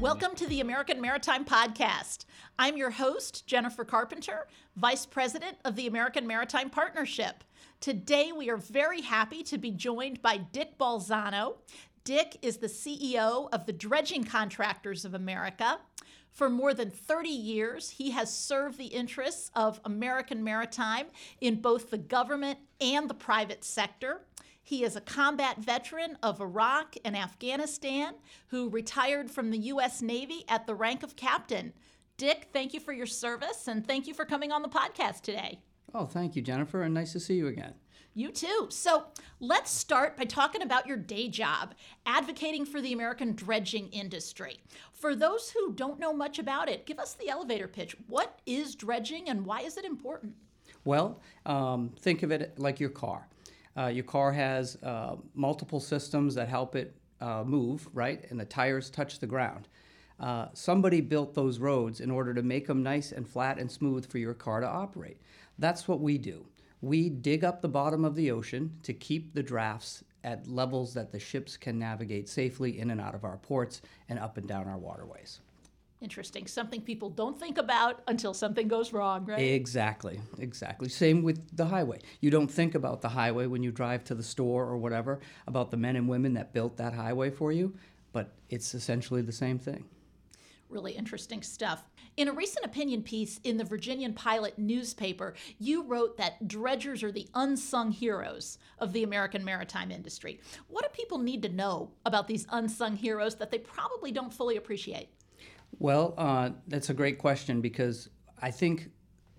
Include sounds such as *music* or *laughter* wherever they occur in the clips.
Welcome to the American Maritime Podcast. I'm your host, Jennifer Carpenter, Vice President of the American Maritime Partnership. Today, we are very happy to be joined by Dick Balzano. Dick is the CEO of the Dredging Contractors of America. For more than 30 years, he has served the interests of American maritime in both the government and the private sector. He is a combat veteran of Iraq and Afghanistan who retired from the U.S. Navy at the rank of captain. Dick, thank you for your service and thank you for coming on the podcast today. Oh, thank you, Jennifer, and nice to see you again. You too. So let's start by talking about your day job, advocating for the American dredging industry. For those who don't know much about it, give us the elevator pitch. What is dredging and why is it important? Well, um, think of it like your car. Uh, your car has uh, multiple systems that help it uh, move, right? And the tires touch the ground. Uh, somebody built those roads in order to make them nice and flat and smooth for your car to operate. That's what we do. We dig up the bottom of the ocean to keep the drafts at levels that the ships can navigate safely in and out of our ports and up and down our waterways. Interesting. Something people don't think about until something goes wrong, right? Exactly, exactly. Same with the highway. You don't think about the highway when you drive to the store or whatever, about the men and women that built that highway for you, but it's essentially the same thing. Really interesting stuff. In a recent opinion piece in the Virginian Pilot newspaper, you wrote that dredgers are the unsung heroes of the American maritime industry. What do people need to know about these unsung heroes that they probably don't fully appreciate? Well, uh, that's a great question because I think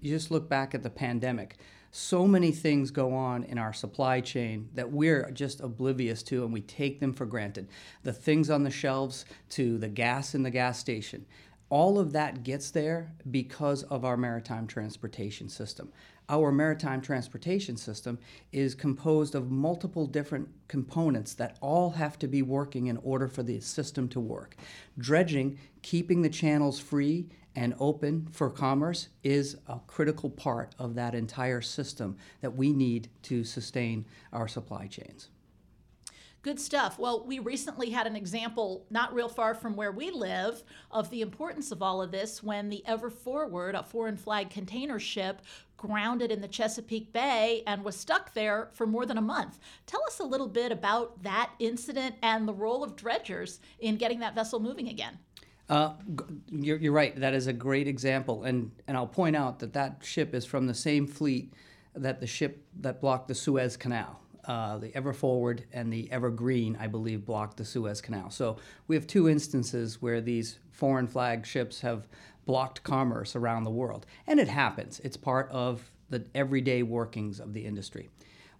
you just look back at the pandemic. So many things go on in our supply chain that we're just oblivious to and we take them for granted. The things on the shelves to the gas in the gas station. All of that gets there because of our maritime transportation system our maritime transportation system is composed of multiple different components that all have to be working in order for the system to work. Dredging, keeping the channels free and open for commerce, is a critical part of that entire system that we need to sustain our supply chains. Good stuff. Well, we recently had an example not real far from where we live of the importance of all of this when the Ever Forward, a foreign flag container ship, grounded in the Chesapeake Bay and was stuck there for more than a month. Tell us a little bit about that incident and the role of dredgers in getting that vessel moving again. Uh, you're, you're right. That is a great example, and and I'll point out that that ship is from the same fleet that the ship that blocked the Suez Canal uh, the Ever Forward and the Evergreen, I believe, blocked the Suez Canal. So we have two instances where these foreign flag ships have blocked commerce around the world. And it happens, it's part of the everyday workings of the industry.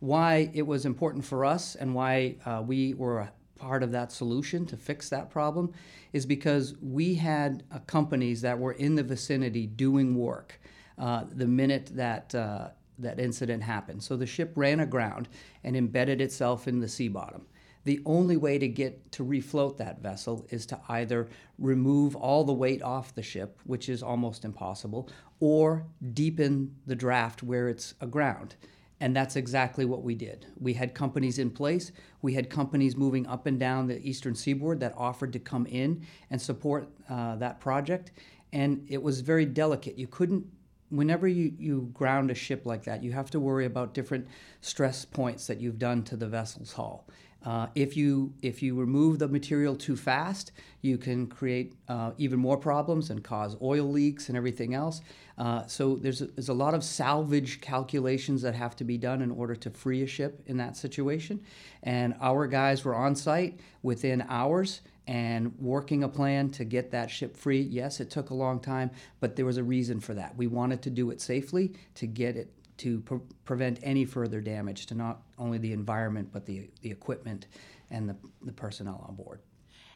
Why it was important for us and why uh, we were a part of that solution to fix that problem is because we had uh, companies that were in the vicinity doing work. Uh, the minute that uh, that incident happened. So the ship ran aground and embedded itself in the sea bottom. The only way to get to refloat that vessel is to either remove all the weight off the ship, which is almost impossible, or deepen the draft where it's aground. And that's exactly what we did. We had companies in place. We had companies moving up and down the eastern seaboard that offered to come in and support uh, that project. And it was very delicate. You couldn't whenever you, you ground a ship like that, you have to worry about different stress points that you've done to the vessel's hull. Uh, if you if you remove the material too fast, you can create uh, even more problems and cause oil leaks and everything else. Uh, so there's a, there's a lot of salvage calculations that have to be done in order to free a ship in that situation. And our guys were on site within hours and working a plan to get that ship free. Yes, it took a long time, but there was a reason for that. We wanted to do it safely to get it to pre- prevent any further damage to not only the environment but the the equipment and the, the personnel on board.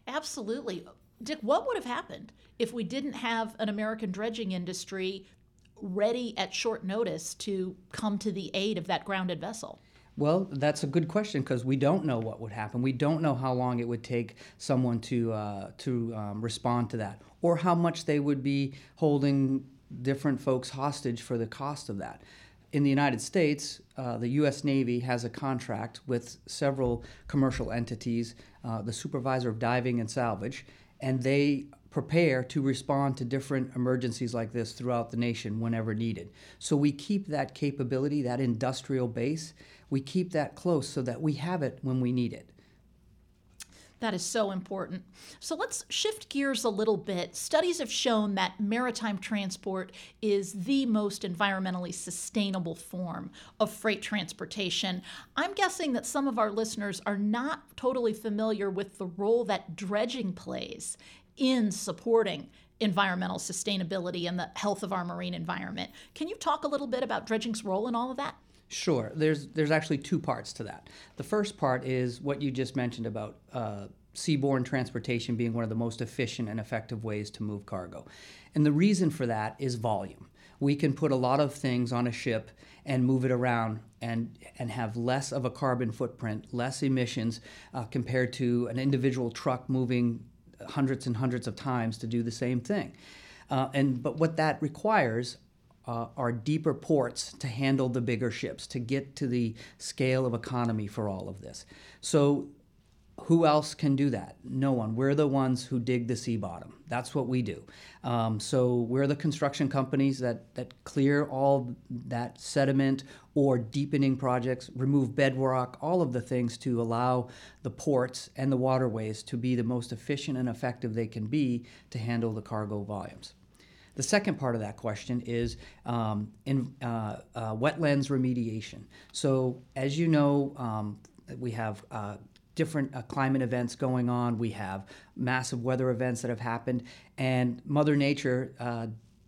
Absolutely. Dick, what would have happened if we didn't have an American dredging industry ready at short notice to come to the aid of that grounded vessel? Well, that's a good question because we don't know what would happen. We don't know how long it would take someone to uh, to um, respond to that, or how much they would be holding different folks hostage for the cost of that. In the United States, uh, the U.S. Navy has a contract with several commercial entities, uh, the Supervisor of Diving and Salvage, and they prepare to respond to different emergencies like this throughout the nation whenever needed. So we keep that capability, that industrial base, we keep that close so that we have it when we need it. That is so important. So let's shift gears a little bit. Studies have shown that maritime transport is the most environmentally sustainable form of freight transportation. I'm guessing that some of our listeners are not totally familiar with the role that dredging plays in supporting environmental sustainability and the health of our marine environment. Can you talk a little bit about dredging's role in all of that? Sure. There's there's actually two parts to that. The first part is what you just mentioned about uh, seaborne transportation being one of the most efficient and effective ways to move cargo, and the reason for that is volume. We can put a lot of things on a ship and move it around and and have less of a carbon footprint, less emissions uh, compared to an individual truck moving hundreds and hundreds of times to do the same thing. Uh, and but what that requires uh, are deeper ports to handle the bigger ships, to get to the scale of economy for all of this. So, who else can do that? No one. We're the ones who dig the sea bottom. That's what we do. Um, so we're the construction companies that that clear all that sediment or deepening projects, remove bedrock, all of the things to allow the ports and the waterways to be the most efficient and effective they can be to handle the cargo volumes. The second part of that question is um, in uh, uh, wetlands remediation. So, as you know, um, we have uh, different uh, climate events going on. We have massive weather events that have happened, and Mother Nature uh,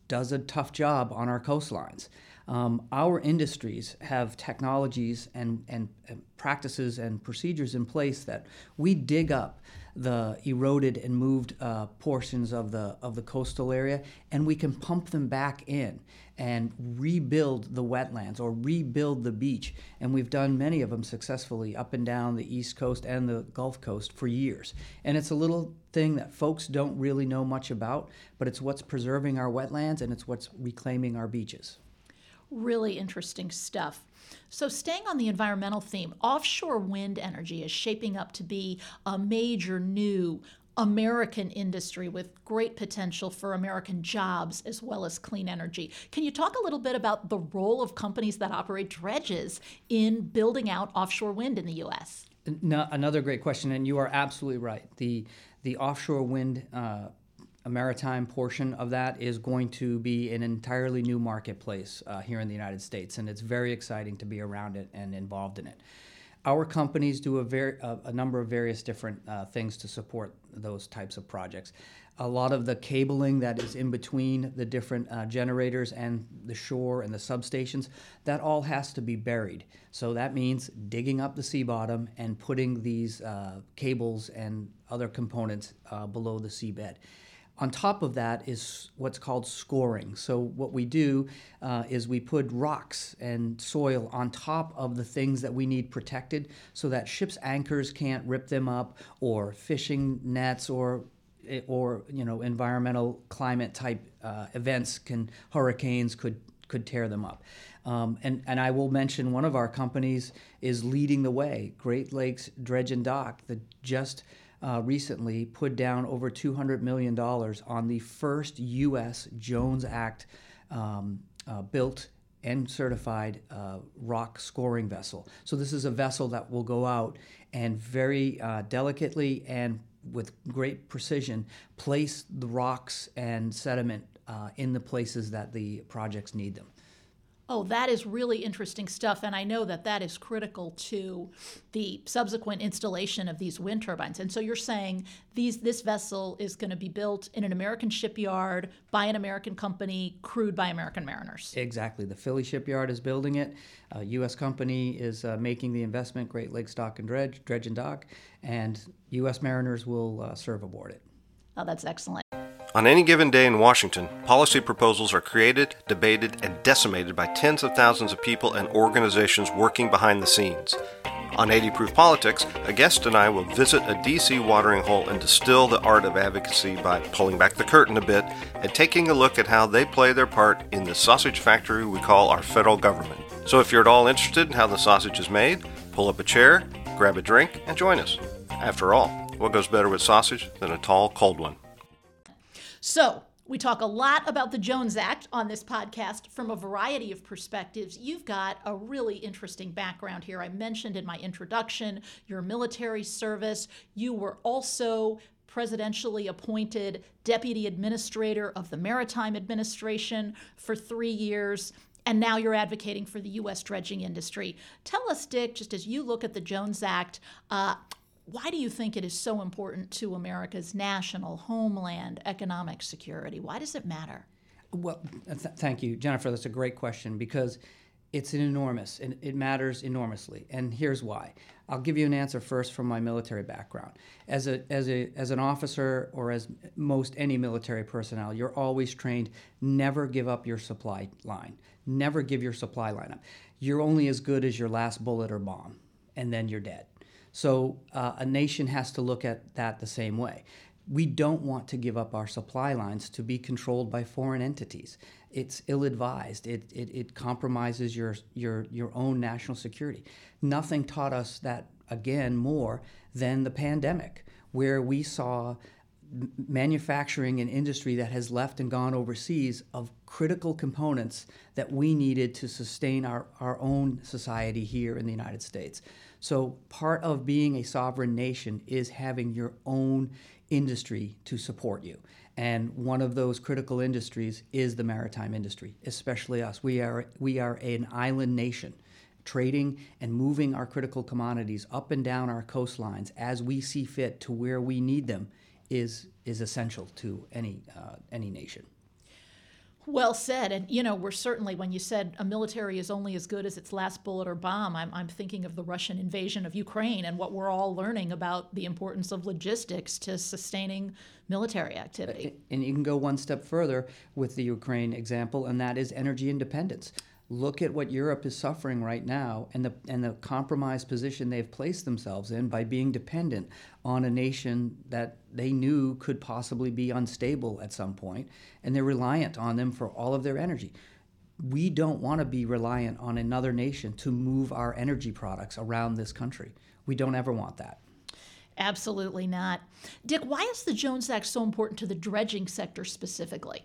does a tough job on our coastlines. Um, our industries have technologies and, and, and, practices and procedures in place that we dig up the eroded and moved uh, portions of the of the coastal area, and we can pump them back in and rebuild the wetlands or rebuild the beach. And we've done many of them successfully up and down the East Coast and the Gulf Coast for years. And it's a little thing that folks don't really know much about, but it's what's preserving our wetlands and it's what's reclaiming our beaches. Really interesting stuff. So, staying on the environmental theme, offshore wind energy is shaping up to be a major new American industry with great potential for American jobs as well as clean energy. Can you talk a little bit about the role of companies that operate dredges in building out offshore wind in the U.S.? No, another great question, and you are absolutely right. The the offshore wind uh, a maritime portion of that is going to be an entirely new marketplace uh, here in the United States, and it's very exciting to be around it and involved in it. Our companies do a, very, a, a number of various different uh, things to support those types of projects. A lot of the cabling that is in between the different uh, generators and the shore and the substations, that all has to be buried. So that means digging up the sea bottom and putting these uh, cables and other components uh, below the seabed. On top of that is what's called scoring. So, what we do uh, is we put rocks and soil on top of the things that we need protected so that ships' anchors can't rip them up, or fishing nets, or or you know environmental climate type uh, events can hurricanes could could tear them up. Um, and, and I will mention one of our companies is leading the way, Great Lakes Dredge and Dock, that just uh, recently put down over $200 million on the first U.S. Jones Act um, uh, built and certified uh, rock scoring vessel. So, this is a vessel that will go out and very uh, delicately and with great precision place the rocks and sediment uh, in the places that the projects need them. Oh, that is really interesting stuff. And I know that that is critical to the subsequent installation of these wind turbines. And so you're saying these, this vessel is going to be built in an American shipyard by an American company, crewed by American mariners. Exactly. The Philly shipyard is building it. A U.S. company is uh, making the investment, Great Lakes Dock and Dredge, Dredge and Dock, and U.S. mariners will uh, serve aboard it. Oh, that's excellent. On any given day in Washington, policy proposals are created, debated, and decimated by tens of thousands of people and organizations working behind the scenes. On 80 Proof Politics, a guest and I will visit a DC watering hole and distill the art of advocacy by pulling back the curtain a bit and taking a look at how they play their part in the sausage factory we call our federal government. So if you're at all interested in how the sausage is made, pull up a chair, grab a drink, and join us. After all, what goes better with sausage than a tall, cold one? So, we talk a lot about the Jones Act on this podcast from a variety of perspectives. You've got a really interesting background here. I mentioned in my introduction your military service. You were also presidentially appointed deputy administrator of the Maritime Administration for three years. And now you're advocating for the U.S. dredging industry. Tell us, Dick, just as you look at the Jones Act, uh, why do you think it is so important to America's national, homeland, economic security? Why does it matter? Well, th- thank you, Jennifer. That's a great question because it's an enormous, and it matters enormously. And here's why. I'll give you an answer first from my military background. As a as a as an officer or as most any military personnel, you're always trained never give up your supply line. Never give your supply line up. You're only as good as your last bullet or bomb, and then you're dead. So uh, a nation has to look at that the same way. We don't want to give up our supply lines to be controlled by foreign entities. It's ill-advised. It, it, it compromises your, your, your own national security. Nothing taught us that, again, more than the pandemic, where we saw manufacturing and industry that has left and gone overseas of critical components that we needed to sustain our, our own society here in the United States. So, part of being a sovereign nation is having your own industry to support you. And one of those critical industries is the maritime industry, especially us. We are, we are an island nation. Trading and moving our critical commodities up and down our coastlines as we see fit to where we need them is, is essential to any, uh, any nation. Well said. And, you know, we're certainly, when you said a military is only as good as its last bullet or bomb, I'm, I'm thinking of the Russian invasion of Ukraine and what we're all learning about the importance of logistics to sustaining military activity. And you can go one step further with the Ukraine example, and that is energy independence. Look at what Europe is suffering right now and the, and the compromised position they've placed themselves in by being dependent on a nation that they knew could possibly be unstable at some point, and they're reliant on them for all of their energy. We don't want to be reliant on another nation to move our energy products around this country. We don't ever want that. Absolutely not. Dick, why is the Jones Act so important to the dredging sector specifically?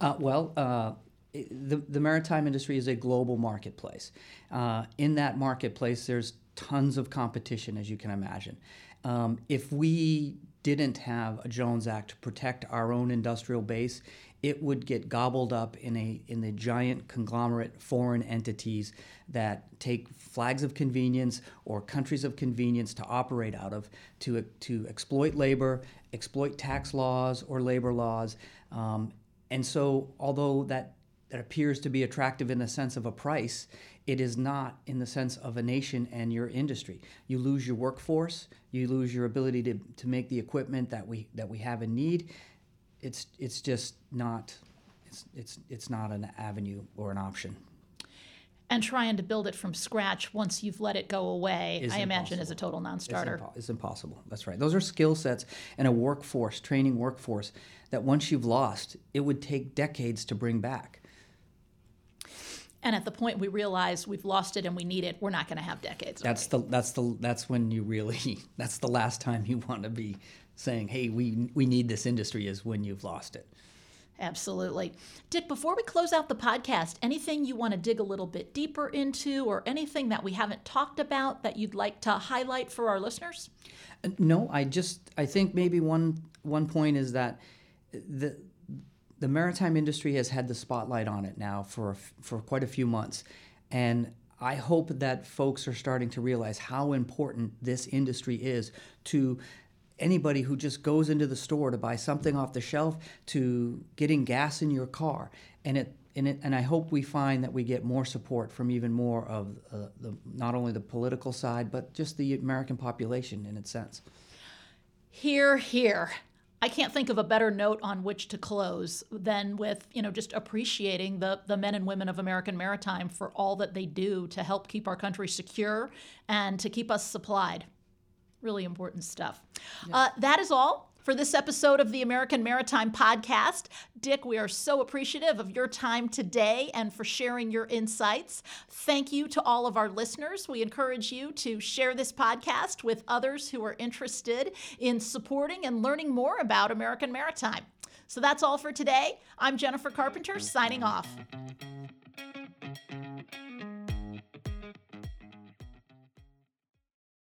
Uh, well, uh, the, the maritime industry is a global marketplace. Uh, in that marketplace, there's tons of competition, as you can imagine. Um, if we didn't have a Jones Act to protect our own industrial base, it would get gobbled up in a in the giant conglomerate foreign entities that take flags of convenience or countries of convenience to operate out of to to exploit labor, exploit tax laws or labor laws, um, and so although that that appears to be attractive in the sense of a price, it is not in the sense of a nation and your industry. You lose your workforce, you lose your ability to, to make the equipment that we that we have in need. It's it's just not it's it's it's not an avenue or an option. And trying to build it from scratch once you've let it go away, Is I imagine, is a total non-starter. It's, impo- it's impossible. That's right. Those are skill sets and a workforce, training workforce that once you've lost, it would take decades to bring back. And at the point we realize we've lost it and we need it, we're not going to have decades. That's the that's the that's when you really *laughs* that's the last time you want to be saying, "Hey, we we need this industry," is when you've lost it. Absolutely. Dick, before we close out the podcast, anything you want to dig a little bit deeper into or anything that we haven't talked about that you'd like to highlight for our listeners? Uh, No, I just I think maybe one one point is that the the maritime industry has had the spotlight on it now for for quite a few months, and I hope that folks are starting to realize how important this industry is to anybody who just goes into the store to buy something off the shelf to getting gas in your car, and it. And, it, and I hope we find that we get more support from even more of uh, the, not only the political side, but just the American population in its sense. Here, here. I can't think of a better note on which to close than with, you know, just appreciating the, the men and women of American Maritime for all that they do to help keep our country secure and to keep us supplied. Really important stuff. Uh, that is all for this episode of the American Maritime Podcast. Dick, we are so appreciative of your time today and for sharing your insights. Thank you to all of our listeners. We encourage you to share this podcast with others who are interested in supporting and learning more about American Maritime. So that's all for today. I'm Jennifer Carpenter, signing off.